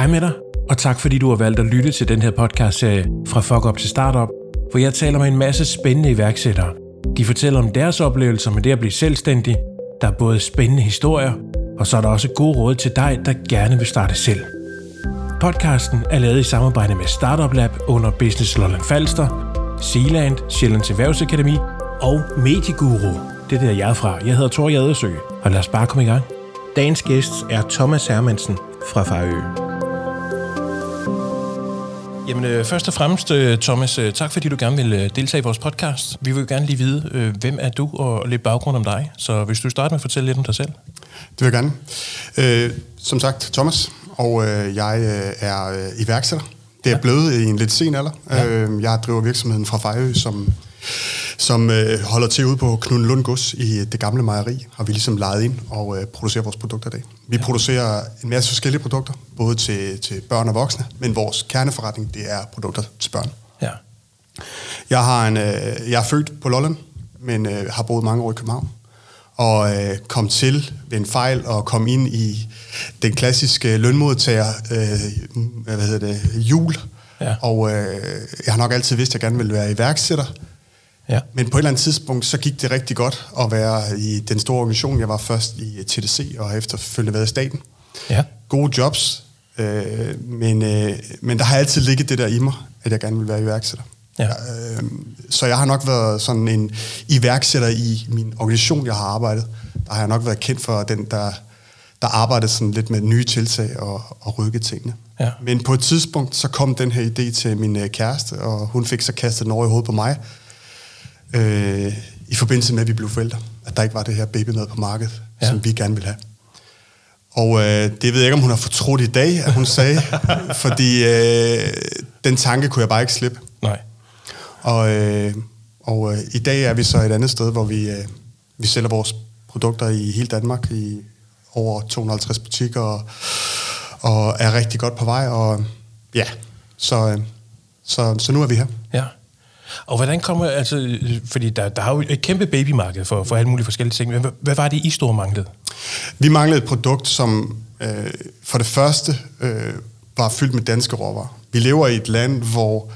Hej med dig, og tak fordi du har valgt at lytte til den her podcast-serie Fra Fuck Up til Startup, hvor jeg taler med en masse spændende iværksættere. De fortæller om deres oplevelser med det at blive selvstændig. Der er både spændende historier, og så er der også gode råd til dig, der gerne vil starte selv. Podcasten er lavet i samarbejde med Startup Lab under Business Lolland Falster, Sealand, Sjællands Erhvervsakademi og Medieguru. Det er der, jeg er fra. Jeg hedder Thor Jadersø, og lad os bare komme i gang. Dagens gæst er Thomas Hermansen fra Farø. Jamen øh, først og fremmest, øh, Thomas, øh, tak fordi du gerne vil øh, deltage i vores podcast. Vi vil jo gerne lige vide, øh, hvem er du og lidt baggrund om dig. Så hvis du starter med at fortælle lidt om dig selv. Det vil jeg gerne. Øh, som sagt, Thomas, og øh, jeg øh, er øh, iværksætter. Det er ja. blevet i en lidt sen alder. Ja. Øh, jeg driver virksomheden fra Fejø, som, som øh, holder til ude på Knud Lund Gods i det gamle mejeri, har vi ligesom lejet ind og øh, producerer vores produkter i dag. Vi ja. producerer en masse forskellige produkter, både til, til børn og voksne, men vores kerneforretning, det er produkter til børn. Ja. Jeg, har en, øh, jeg er født på Lolland, men øh, har boet mange år i København og øh, kom til ved en fejl og kom ind i den klassiske lønmodtager øh, hvad hedder det, jul. Ja. Og øh, jeg har nok altid vidst, at jeg gerne ville være iværksætter. Ja. Men på et eller andet tidspunkt, så gik det rigtig godt at være i den store organisation. Jeg var først i TDC og har efterfølgende været i staten. Ja. Gode jobs, øh, men, øh, men der har altid ligget det der i mig, at jeg gerne vil være iværksætter. Ja. Øh, så jeg har nok været sådan en iværksætter i min organisation, jeg har arbejdet. Der har jeg nok været kendt for den, der, der arbejdede sådan lidt med nye tiltag og, og rykke tingene. Ja. Men på et tidspunkt, så kom den her idé til min øh, kæreste, og hun fik så kastet den over i hovedet på mig, øh, i forbindelse med, at vi blev forældre. At der ikke var det her babymad på markedet, Ja. som vi gerne ville have. Og øh, det ved jeg ikke, om hun har fortrudt i dag, at hun sagde, fordi øh, den tanke kunne jeg bare ikke slippe. Nej. Og, øh, og øh, i dag er vi så et andet sted, hvor vi, øh, vi sælger vores produkter i hele Danmark, i over 250 butikker, og, og er rigtig godt på vej. Og ja, så, øh, så, så nu er vi her. Ja. Og hvordan kommer, altså, fordi der, der er jo et kæmpe babymarked for, for alle mulige forskellige ting. Hvad, hvad var det, I store manglede? Vi manglede et produkt, som øh, for det første øh, var fyldt med danske råvarer. Vi lever i et land, hvor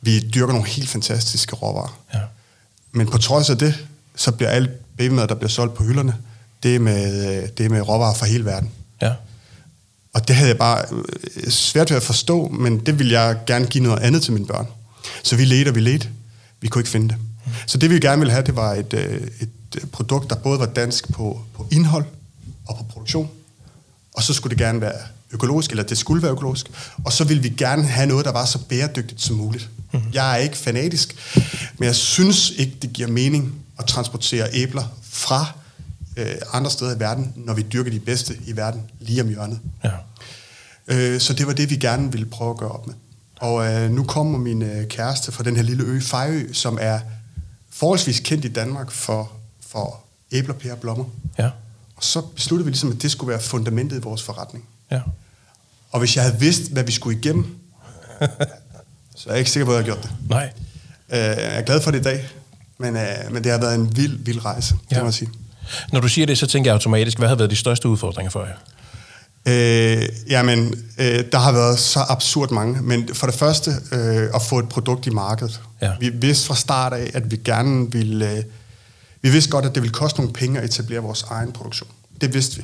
vi dyrker nogle helt fantastiske råvarer. Ja. Men på trods af det, så bliver alt babymad, der bliver solgt på hylderne, det er med, øh, det er med råvarer fra hele verden. Ja. Og det havde jeg bare øh, svært ved at forstå, men det ville jeg gerne give noget andet til mine børn. Så vi ledte og vi ledte. Vi kunne ikke finde det. Så det vi gerne ville have, det var et, øh, et øh, produkt, der både var dansk på, på indhold og på produktion. Og så skulle det gerne være økologisk, eller det skulle være økologisk. Og så ville vi gerne have noget, der var så bæredygtigt som muligt. Mm-hmm. Jeg er ikke fanatisk, men jeg synes ikke, det giver mening at transportere æbler fra øh, andre steder i verden, når vi dyrker de bedste i verden lige om hjørnet. Ja. Øh, så det var det, vi gerne ville prøve at gøre op med. Og øh, nu kommer min øh, kæreste fra den her lille ø, Fejø, som er forholdsvis kendt i Danmark for, for æbler, pærer og blommer. Ja. Og så besluttede vi ligesom, at det skulle være fundamentet i vores forretning. Ja. Og hvis jeg havde vidst, hvad vi skulle igennem, så er jeg ikke sikker på, at jeg havde gjort det. Nej. Øh, jeg er glad for det i dag, men, øh, men det har været en vild, vild rejse, Ja. må jeg sige. Når du siger det, så tænker jeg automatisk, hvad har været de største udfordringer for jer? Øh, jamen, øh, der har været så absurd mange, men for det første øh, at få et produkt i markedet. Ja. Vi vidste fra start af, at vi gerne ville... Øh, vi vidste godt, at det ville koste nogle penge at etablere vores egen produktion. Det vidste vi.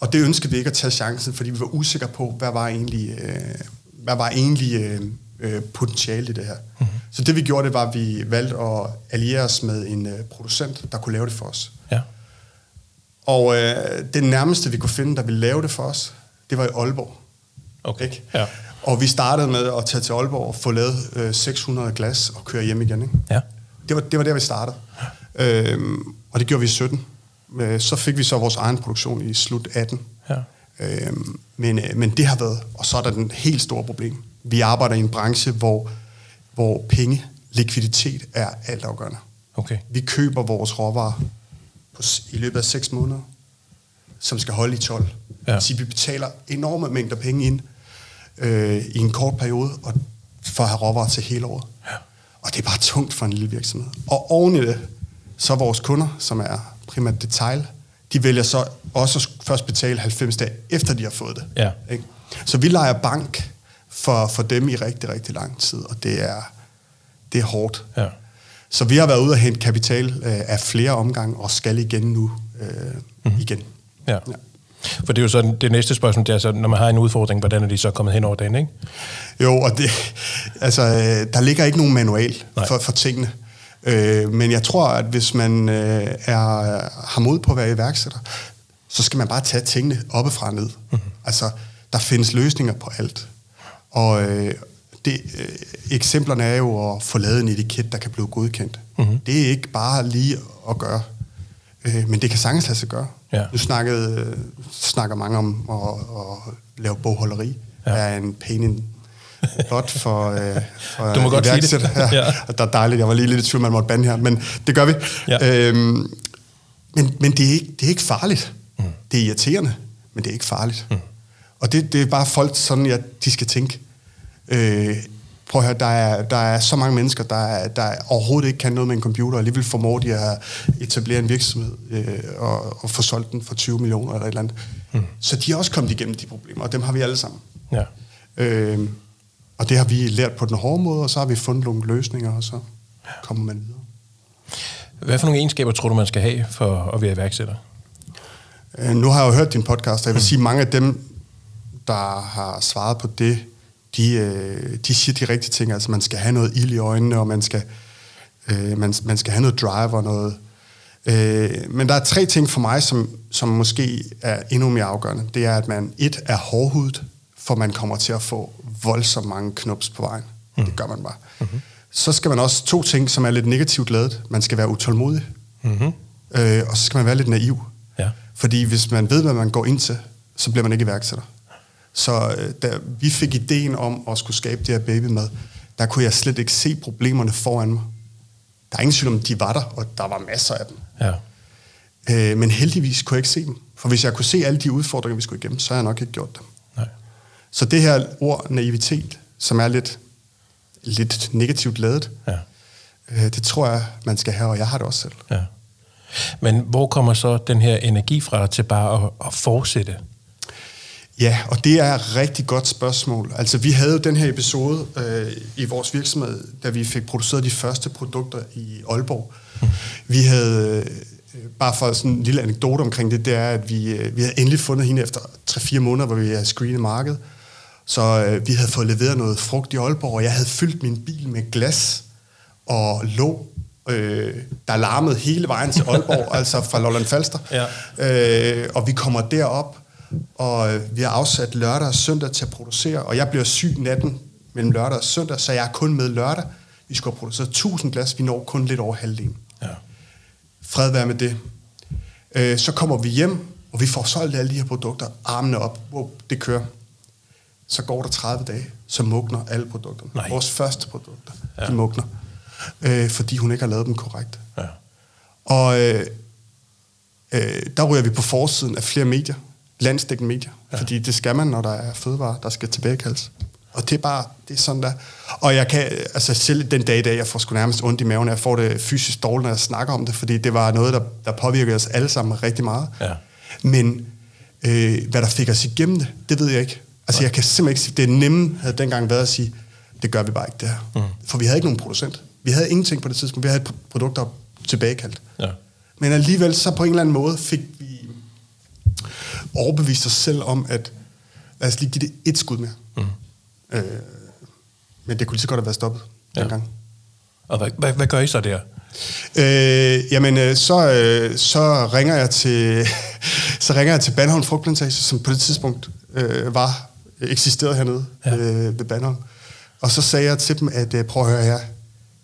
Og det ønskede vi ikke at tage chancen, fordi vi var usikre på, hvad var egentlig, øh, hvad var egentlig øh, øh, potentiale i det her. Mm-hmm. Så det vi gjorde, det var, at vi valgte at alliere os med en øh, producent, der kunne lave det for os. Ja. Og øh, det nærmeste, vi kunne finde, der ville lave det for os, det var i Aalborg. Okay. Ikke? Ja. Og vi startede med at tage til Aalborg og få lavet øh, 600 glas og køre hjem igen. Ikke? Ja. Det, var, det var der, vi startede. Øhm, og det gjorde vi i 17. Øh, Så fik vi så vores egen produktion i slut 18. Ja. Øhm, men, øh, men det har været, og så er der den helt store problem. Vi arbejder i en branche, hvor, hvor penge, likviditet er altafgørende. Okay. Vi køber vores råvarer på, i løbet af 6 måneder, som skal holde i 12. Ja. Så vi betaler enorme mængder penge ind øh, i en kort periode, og for at have råvarer til hele året. Ja. Og det er bare tungt for en lille virksomhed. Og oven i det, så vores kunder, som er primært detail, de vælger så også først betale 90 dage, efter de har fået det. Ja. Ikke? Så vi leger bank for, for dem i rigtig, rigtig lang tid, og det er, det er hårdt. Ja. Så vi har været ude og hente kapital øh, af flere omgange, og skal igen nu øh, mm-hmm. igen. Ja. ja. For det er jo så det næste spørgsmål, det er så, når man har en udfordring, hvordan er de så kommet hen over den, ikke? Jo, og det, altså, øh, der ligger ikke nogen manual for, for tingene. Øh, men jeg tror, at hvis man øh, er, har mod på at være iværksætter, så skal man bare tage tingene oppefra ned. Mm-hmm. Altså, der findes løsninger på alt. Og øh, det, øh, eksemplerne er jo at få lavet en etiket, der kan blive godkendt. Mm-hmm. Det er ikke bare lige at gøre. Øh, men det kan sagtens lade sig gøre. Ja. Nu snakkede, snakker mange om at, at lave bogholderi. Ja. er en pain in blot for, øh, for du må godt sige det. ja. ja. Det er dejligt. Jeg var lige lidt i tvivl, man måtte bande her, men det gør vi. Ja. Øhm, men men det, er ikke, det er ikke farligt. Mm. Det er irriterende, men det er ikke farligt. Mm. Og det, det er bare folk sådan, at de skal tænke. Øh, prøv at høre, der er, der er så mange mennesker, der, er, der overhovedet ikke kan noget med en computer, og alligevel formår de at etablere en virksomhed øh, og, og få solgt den for 20 millioner eller et eller andet. Mm. Så de er også kommet igennem de problemer, og dem har vi alle sammen. Ja. Øh, og det har vi lært på den hårde måde, og så har vi fundet nogle løsninger, og så kommer man videre. Hvad for nogle egenskaber tror du, man skal have for at være iværksætter? Øh, nu har jeg jo hørt din podcast, og jeg vil sige, mange af dem, der har svaret på det, de, øh, de siger de rigtige ting. Altså, man skal have noget ild i øjnene, og man skal, øh, man, man skal have noget drive og noget... Øh, men der er tre ting for mig, som, som måske er endnu mere afgørende. Det er, at man et er hårdhudet, for man kommer til at få voldsomt mange knops på vejen. Mm. Det gør man bare. Mm-hmm. Så skal man også to ting, som er lidt negativt lavet. Man skal være utålmodig, mm-hmm. øh, og så skal man være lidt naiv. Ja. Fordi hvis man ved, hvad man går ind til, så bliver man ikke iværksætter. Så øh, da vi fik ideen om at skulle skabe det her babymad, der kunne jeg slet ikke se problemerne foran mig. Der er ingen tvivl om, de var der, og der var masser af dem. Ja. Øh, men heldigvis kunne jeg ikke se dem. For hvis jeg kunne se alle de udfordringer, vi skulle igennem, så havde jeg nok ikke gjort dem. Nej. Så det her ord naivitet, som er lidt, lidt negativt lavet, ja. øh, det tror jeg, man skal have, og jeg har det også selv. Ja. Men hvor kommer så den her energi fra til bare at, at fortsætte? Ja, og det er et rigtig godt spørgsmål. Altså, vi havde jo den her episode øh, i vores virksomhed, da vi fik produceret de første produkter i Aalborg. Mm. Vi havde, øh, bare for sådan en lille anekdote omkring det, det er, at vi, øh, vi havde endelig fundet hende efter 3-4 måneder, hvor vi havde screenet markedet. Så øh, vi havde fået leveret noget frugt i Aalborg, og jeg havde fyldt min bil med glas og låg, øh, der larmede hele vejen til Aalborg, altså fra Lolland Falster. Ja. Øh, og vi kommer derop, og øh, vi har afsat lørdag og søndag til at producere, og jeg bliver syg natten mellem lørdag og søndag, så jeg er kun med lørdag. Vi skal have produceret 1000 glas, vi når kun lidt over halvdelen. Ja. Fred være med det. Øh, så kommer vi hjem, og vi får solgt alle de her produkter, armene op, hvor det kører. Så går der 30 dage, så mugner alle produkterne. Nej. Vores første produkter, ja. de mugner. Øh, fordi hun ikke har lavet dem korrekt. Ja. Og øh, øh, der ryger vi på forsiden af flere medier landstækkende medier. Ja. Fordi det skal man, når der er fødevarer, der skal tilbagekaldes. Og det er bare, det er sådan der. Og jeg kan, altså selv den dag i dag, jeg får sgu nærmest ondt i maven, jeg får det fysisk dårligt, når jeg snakker om det, fordi det var noget, der, der påvirker os alle sammen rigtig meget. Ja. Men øh, hvad der fik os igennem det, det ved jeg ikke. Altså Nej. jeg kan simpelthen ikke sige, det nemme havde dengang været at sige, det gør vi bare ikke det her. Mm. For vi havde ikke nogen producent. Vi havde ingenting på det tidspunkt. Vi havde et produkt, der tilbagekaldt. Ja. Men alligevel så på en eller anden måde fik vi overbevist os selv om, at lad os lige give det et skud mere. Mm. Øh, men det kunne lige så godt have været stoppet ja. dengang. Og hvad, hvad, hvad gør I så der? Øh, jamen, øh, så, øh, så ringer jeg til så ringer jeg til Bandholm Frugtplantage, som på det tidspunkt øh, var eksisteret hernede ja. øh, ved Bandholm. Og så sagde jeg til dem, at øh, prøv at høre her,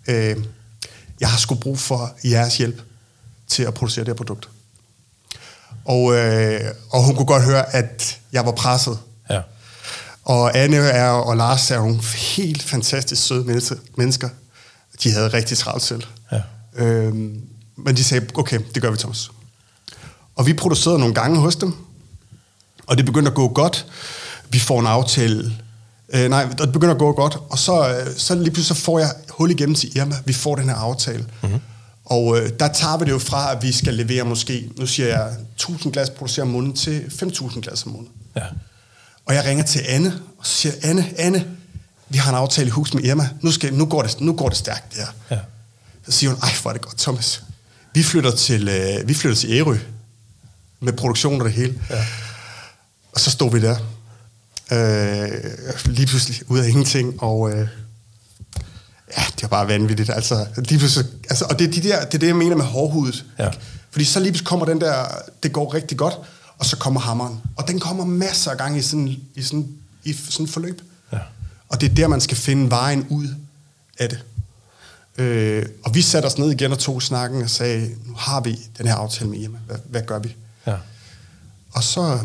øh, jeg har sgu brug for jeres hjælp til at producere det her produkt. Og, øh, og hun kunne godt høre, at jeg var presset. Ja. Og Anne er, og Lars er nogle helt fantastisk søde mennesker. De havde rigtig travlt selv. Ja. Øhm, men de sagde, okay, det gør vi, Thomas. Og vi producerede nogle gange hos dem, og det begyndte at gå godt. Vi får en aftale. Øh, nej, det begynder at gå godt, og så, øh, så lige pludselig så får jeg hul igennem til Irma. Vi får den her aftale. Mm-hmm. Og øh, der tager vi det jo fra, at vi skal levere måske, nu siger jeg, 1000 glas producerer om måneden til 5000 glas om måneden. Ja. Og jeg ringer til Anne, og så siger Anne, Anne, vi har en aftale i hus med Irma. Nu, skal, nu, går, det, nu går det stærkt, det her. Ja. Så siger hun, ej, hvor er det godt, Thomas. Vi flytter til, øh, vi flytter til Ærø med produktion og det hele. Ja. Og så stod vi der. Øh, lige pludselig ud af ingenting, og øh, ja, det var bare vanvittigt. Altså, lige altså, og det er, de der, det er det, jeg mener med hårdhudet. Ja. Fordi så lige kommer den der, det går rigtig godt, og så kommer hammeren. Og den kommer masser af gange i sådan, i sådan, i sådan et forløb. Ja. Og det er der, man skal finde vejen ud af det. Øh, og vi satte os ned igen og tog snakken og sagde, nu har vi den her aftale med Irma. Hvad, hvad gør vi? Ja. Og så,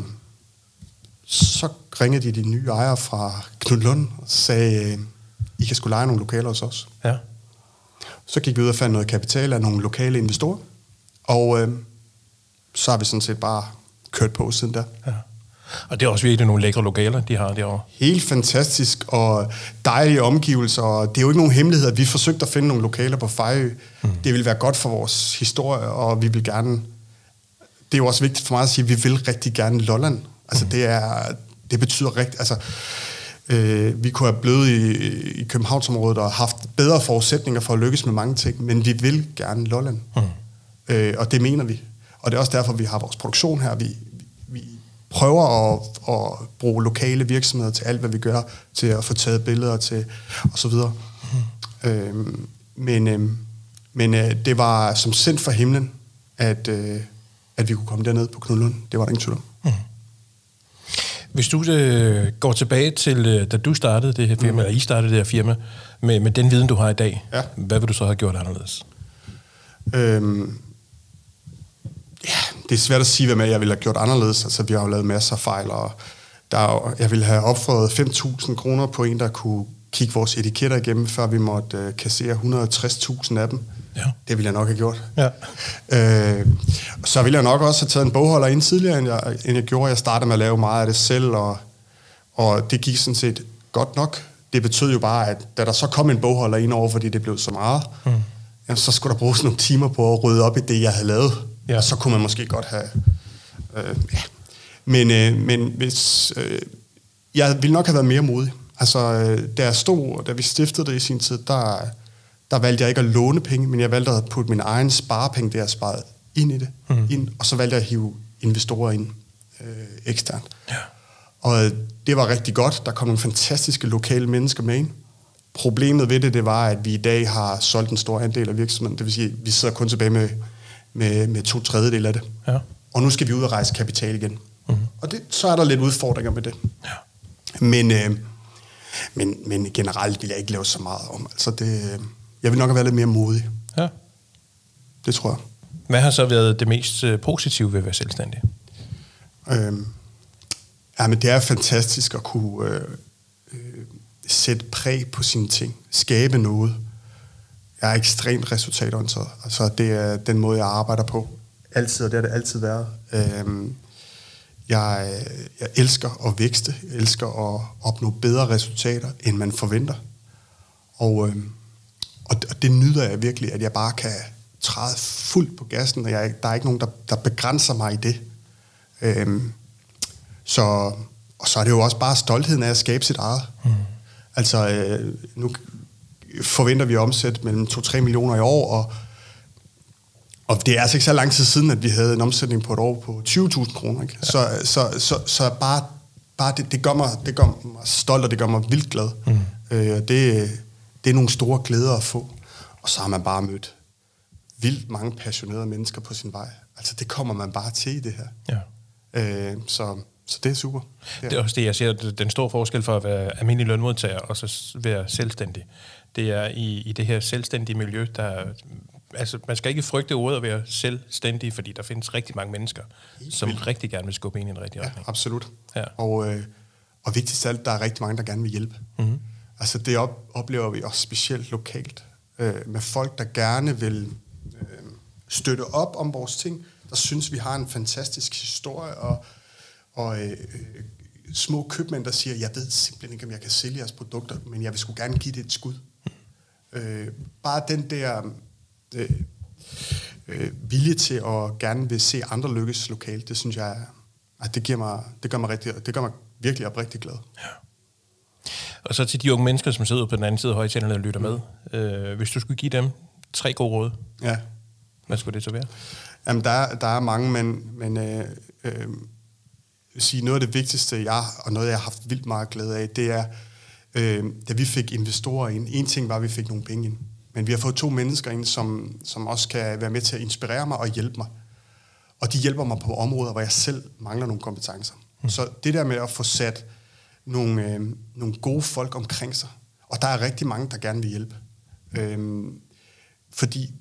så ringede de de nye ejere fra Knud Lund og sagde, I kan skulle lege nogle lokaler hos os. Ja. Så gik vi ud og fandt noget kapital af nogle lokale investorer. Og øh, så har vi sådan set bare kørt på siden der. ja. Og det er også virkelig nogle lækre lokaler, de har derovre. Helt fantastisk og dejlige omgivelser. Og det er jo ikke nogen hemmelighed, at vi forsøgte at finde nogle lokaler på Fejø. Mm. Det vil være godt for vores historie, og vi vil gerne... Det er jo også vigtigt for mig at sige, at vi vil rigtig gerne Lolland. Altså mm. det, er, det betyder rigtig... Altså, øh, vi kunne have blevet i, i Københavnsområdet og haft bedre forudsætninger for at lykkes med mange ting, men vi vil gerne Lolland. Mm. Øh, og det mener vi. Og det er også derfor, vi har vores produktion her. Vi, vi prøver at, at bruge lokale virksomheder til alt, hvad vi gør, til at få taget billeder til, og så videre. Mm. Øhm, men øh, men øh, det var som sendt fra himlen, at, øh, at vi kunne komme derned på Knud Lund. Det var der ingen tvivl om. Hvis du øh, går tilbage til, øh, da du startede det her firma, mm. eller I startede det her firma, med, med den viden, du har i dag, Ja. hvad vil du så have gjort anderledes? Øhm, ja, det er svært at sige, hvad jeg ville have gjort anderledes. Altså, vi har jo lavet masser af fejl, og der er, jo- jeg ville have opfordret 5.000 kroner på en, der kunne kigge vores etiketter igennem, før vi måtte øh, kassere 160.000 af dem. Ja. Det ville jeg nok have gjort. Ja. Øh, så ville jeg nok også have taget en bogholder ind tidligere, end jeg, end jeg gjorde. Jeg startede med at lave meget af det selv, og, og det gik sådan set godt nok. Det betød jo bare, at da der så kom en bogholder ind over, fordi det blev så meget, mm. jamen, så skulle der bruges nogle timer på at rydde op i det, jeg havde lavet. Ja. Og så kunne man måske godt have... Øh, ja. Men, øh, men hvis... Øh, jeg ville nok have været mere modig. Altså, øh, da jeg stod, da vi stiftede det i sin tid, der, der valgte jeg ikke at låne penge, men jeg valgte at putte min egen sparepenge, det jeg sparede ind i det, mm. ind, og så valgte jeg at hive investorer ind øh, eksternt. Ja. Og øh, det var rigtig godt. Der kom nogle fantastiske lokale mennesker med ind. Problemet ved det, det var, at vi i dag har solgt en stor andel af virksomheden. Det vil sige, at vi sidder kun tilbage med, med, med to tredjedel af det. Ja. Og nu skal vi ud og rejse kapital igen. Mm-hmm. Og det, så er der lidt udfordringer med det. Ja. Men, øh, men, men generelt vil jeg ikke lave så meget om. Altså det, øh, jeg vil nok have været lidt mere modig. ja. Det tror jeg. Hvad har så været det mest øh, positive ved at være selvstændig? Øhm, ja, men det er fantastisk at kunne øh, øh, sætte præg på sine ting. Skabe noget. Jeg er ekstremt resultatorienteret. Altså, det er den måde, jeg arbejder på. Altid, og det har det altid været. Øhm, jeg, jeg elsker at vækste. Jeg elsker at opnå bedre resultater, end man forventer. Og, øhm, og, og det nyder jeg virkelig, at jeg bare kan træde fuldt på gassen, og jeg, der er ikke nogen, der, der begrænser mig i det. Øhm, så, og så er det jo også bare stoltheden af at skabe sit eget. Mm. Altså, øh, nu forventer vi at omsætte mellem 2-3 millioner i år, og, og det er altså ikke så lang tid siden, at vi havde en omsætning på et år på 20.000 kroner. Ikke? Ja. Så, så, så, så bare, bare det, det, gør mig, det gør mig stolt, og det gør mig vildt glad. Mm. Øh, det, det er nogle store glæder at få. Og så har man bare mødt vildt mange passionerede mennesker på sin vej. Altså, det kommer man bare til i det her. Ja. Øh, så, så det er super. Det er også det, jeg ser, den store forskel for at være almindelig lønmodtager og så være selvstændig. Det er i, i det her selvstændige miljø, der... Altså, man skal ikke frygte ordet at være selvstændig, fordi der findes rigtig mange mennesker, som rigtig gerne vil skubbe ind i en rigtig Ja, retning. absolut. Ja. Og, øh, og vigtigst af alt, der er rigtig mange, der gerne vil hjælpe. Mm-hmm. Altså det op, oplever vi også specielt lokalt, øh, med folk, der gerne vil øh, støtte op om vores ting, der synes, vi har en fantastisk historie, og, og øh, øh, små købmænd, der siger, jeg ved simpelthen ikke, om jeg kan sælge jeres produkter, men jeg vil sgu gerne give det et skud. Øh, bare den der øh, øh, vilje til at gerne vil se andre lykkes lokalt, det synes jeg, at det, giver mig, det gør mig rigtig, det gør mig virkelig oprigtigt glad. Ja. Og så til de unge mennesker, som sidder på den anden side af højtalerne og lytter med. Øh, hvis du skulle give dem tre gode råd, Ja. hvad skulle det så være? Jamen, der, er- der er mange, men, men øh, øh, sige, noget af det vigtigste, jeg, og noget, jeg har haft vildt meget glæde af, det er, øh, da vi fik investorer ind. En ting var, at vi fik nogle penge ind. Men vi har fået to mennesker ind, som, som også kan være med til at inspirere mig og hjælpe mig. Og de hjælper mig på områder, hvor jeg selv mangler nogle kompetencer. Mm. Så det der med at få sat nogle, øh, nogle gode folk omkring sig, og der er rigtig mange, der gerne vil hjælpe. Øh, fordi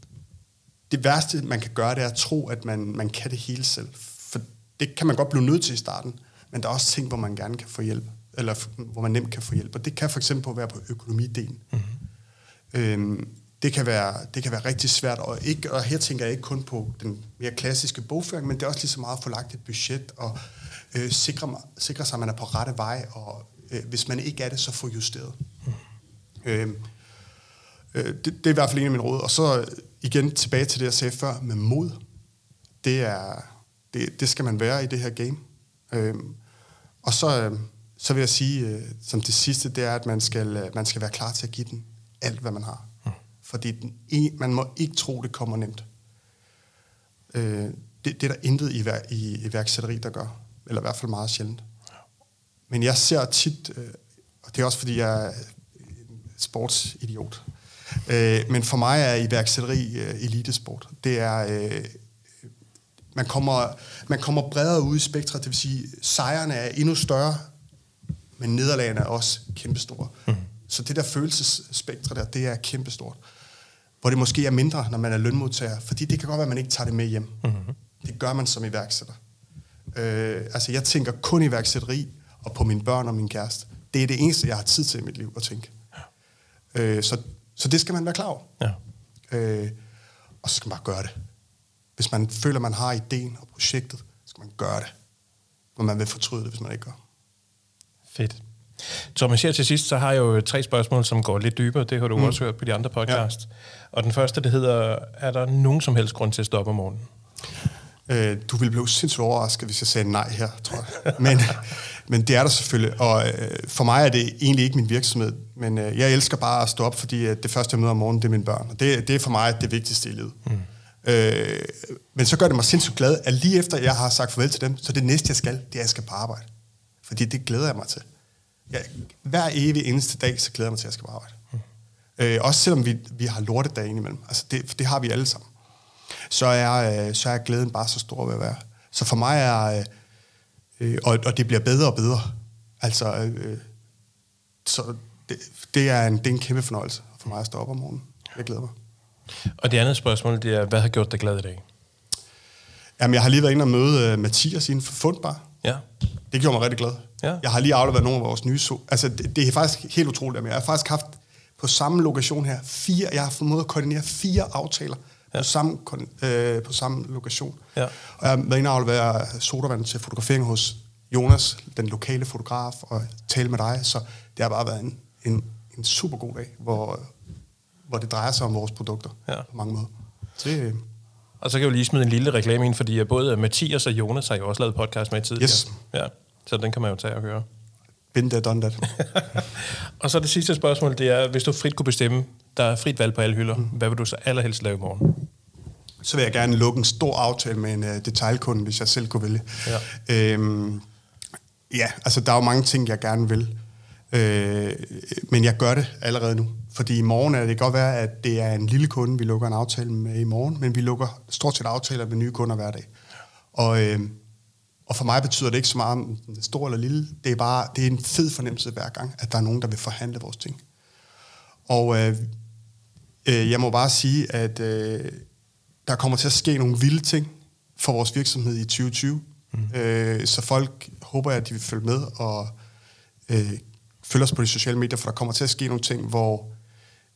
det værste, man kan gøre, det er at tro, at man, man kan det hele selv. For det kan man godt blive nødt til i starten, men der er også ting, hvor man gerne kan få hjælp, eller hvor man nemt kan få hjælp. Og det kan for eksempel være på økonomidelen. Mm-hmm. Øhm, det, kan være, det kan være rigtig svært, og, ikke, og her tænker jeg ikke kun på den mere klassiske bogføring, men det er også lige så meget at få lagt et budget, og øh, sikre, sikre sig, at man er på rette vej, og øh, hvis man ikke er det, så få justeret. Mm. Øhm, Øh, det, det er i hvert fald en af mine råd. Og så øh, igen tilbage til det, jeg sagde før, med mod. Det, er, det, det skal man være i det her game. Øhm, og så, øh, så vil jeg sige, øh, som det sidste, det er, at man skal, øh, man skal være klar til at give den alt, hvad man har. Fordi den, man må ikke tro, det kommer nemt. Øh, det, det er der intet i, i iværksætteri, der gør. Eller i hvert fald meget sjældent. Men jeg ser tit, øh, og det er også fordi, jeg er sportsidiot, øh, men for mig er iværksætteri øh, elitesport. Det er, øh, man, kommer, man kommer bredere ud i spektret, det vil sige, sejrene er endnu større, men nederlagene er også kæmpestore. Mm. Så det der følelsesspektre der, det er kæmpestort. Hvor det måske er mindre, når man er lønmodtager, fordi det kan godt være, at man ikke tager det med hjem. Mm-hmm. Det gør man som iværksætter. Øh, altså, jeg tænker kun iværksætteri, og på mine børn og min kæreste. Det er det eneste, jeg har tid til i mit liv at tænke. Øh, så, så det skal man være klar over. Ja. Øh, og så skal man bare gøre det. Hvis man føler, man har ideen og projektet, så skal man gøre det. Men man vil fortryde det, hvis man ikke gør. Fedt. Thomas, her til sidst, så har jeg jo tre spørgsmål, som går lidt dybere. Det har du mm. også hørt på de andre podcast. Ja. Og den første, det hedder, er der nogen som helst grund til at stoppe om morgenen? Øh, du ville blive sindssygt overrasket, hvis jeg sagde nej her, tror jeg. Men, men det er der selvfølgelig. Og øh, for mig er det egentlig ikke min virksomhed. Men øh, jeg elsker bare at stå op, fordi øh, det første, jeg møder om morgenen, det er mine børn. Og det, det er for mig det vigtigste i livet. Mm. Øh, men så gør det mig sindssygt glad, at lige efter jeg har sagt farvel til dem, så det næste, jeg skal, det er, at jeg skal på arbejde. Fordi det glæder jeg mig til. Jeg, hver evig eneste dag, så glæder jeg mig til, at jeg skal på arbejde. Mm. Øh, også selvom vi, vi har lortedage indimellem. Altså det, det har vi alle sammen så er, øh, så er glæden bare så stor ved at være. Så for mig er, øh, øh, og, og det bliver bedre og bedre. Altså, øh, så det, det, er en, det er en kæmpe fornøjelse for mig at stå op om morgenen. Jeg glæder mig. Og det andet spørgsmål, det er, hvad har gjort dig glad i dag? Jamen, jeg har lige været inde og møde uh, Mathias inden for Fundbar. Ja. Det gjorde mig rigtig glad. Ja. Jeg har lige afleveret nogle af vores nye... So- altså, det, det er faktisk helt utroligt. Men jeg har faktisk haft på samme lokation her fire... Jeg har formået at koordinere fire aftaler ja. på, samme, øh, på samme lokation. Ja. Og jeg har været inde og aflevere sodavand til fotografering hos Jonas, den lokale fotograf, og tale med dig. Så det har bare været en, en, en super god dag, hvor, hvor det drejer sig om vores produkter Ja. på mange måder. Så det, Og så kan jeg jo lige smide en lille reklame ind, fordi både Mathias og Jonas har jo også lavet podcast med tidligere. Yes. Ja, så den kan man jo tage og høre. been there, done that. og så det sidste spørgsmål, det er, hvis du frit kunne bestemme, der er frit valg på alle hylder, mm. hvad vil du så allerhelst lave i morgen? så vil jeg gerne lukke en stor aftale med en uh, detailkunde, hvis jeg selv kunne vælge. Ja. Øhm, ja, altså der er jo mange ting, jeg gerne vil. Øh, men jeg gør det allerede nu. Fordi i morgen er det godt være, at det er en lille kunde, vi lukker en aftale med i morgen, men vi lukker stort set aftaler med nye kunder hver dag. Og, øh, og for mig betyder det ikke så meget, om den er stor eller lille. Det er bare det er en fed fornemmelse hver gang, at der er nogen, der vil forhandle vores ting. Og øh, øh, jeg må bare sige, at øh, der kommer til at ske nogle vilde ting for vores virksomhed i 2020. Mm. Øh, så folk håber, at de vil følge med og øh, følge os på de sociale medier, for der kommer til at ske nogle ting, hvor...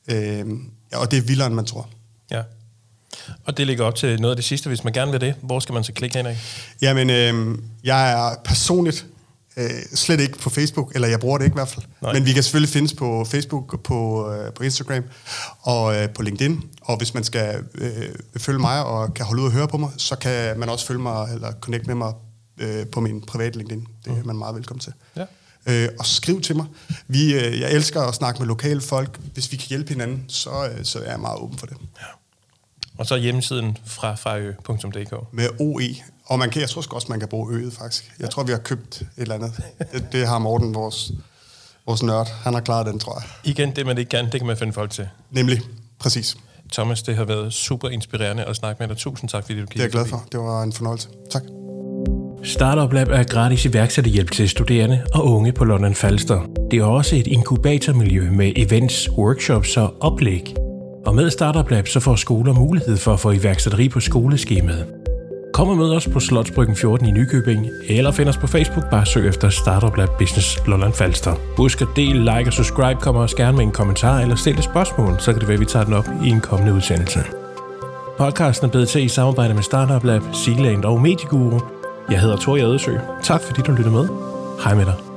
Øh, ja, og det er vildere, end man tror. Ja. Og det ligger op til noget af det sidste, hvis man gerne vil det. Hvor skal man så klikke hen af? Jamen, øh, jeg er personligt øh, slet ikke på Facebook, eller jeg bruger det ikke i hvert fald. Nej. Men vi kan selvfølgelig findes på Facebook, på, øh, på Instagram og øh, på LinkedIn. Og hvis man skal øh, følge mig og kan holde ud og høre på mig, så kan man også følge mig eller connect med mig øh, på min private LinkedIn. Det er man meget velkommen til. Ja. Øh, og skriv til mig. Vi, øh, jeg elsker at snakke med lokale folk. Hvis vi kan hjælpe hinanden, så, øh, så er jeg meget åben for det. Og så hjemmesiden fra farø.dk. Med OE. Og man kan, jeg tror også, man kan bruge øget, faktisk. Jeg tror, vi har købt et eller andet. Det, det har Morten, vores, vores nørd. Han har klaret den, tror jeg. Igen, det man ikke kan, det kan man finde folk til. Nemlig. Præcis. Thomas, det har været super inspirerende at snakke med dig. Tusind tak, fordi du Det er jeg glad for. Det var en fornøjelse. Tak. Startup Lab er gratis iværksætterhjælp til studerende og unge på London Falster. Det er også et inkubatormiljø med events, workshops og oplæg. Og med Startup Lab så får skoler mulighed for at få iværksætteri på skoleskemaet. Kom og mød os på Slotsbryggen 14 i Nykøbing, eller find os på Facebook, bare søg efter Startup Lab Business Lolland Falster. Husk at del, like og subscribe, kommer også gerne med en kommentar eller stille spørgsmål, så kan det være, at vi tager den op i en kommende udsendelse. Podcasten er blevet til i samarbejde med Startup Lab, Sealand og Medieguru. Jeg hedder Tor Jadesø. Tak fordi du lyttede med. Hej med dig.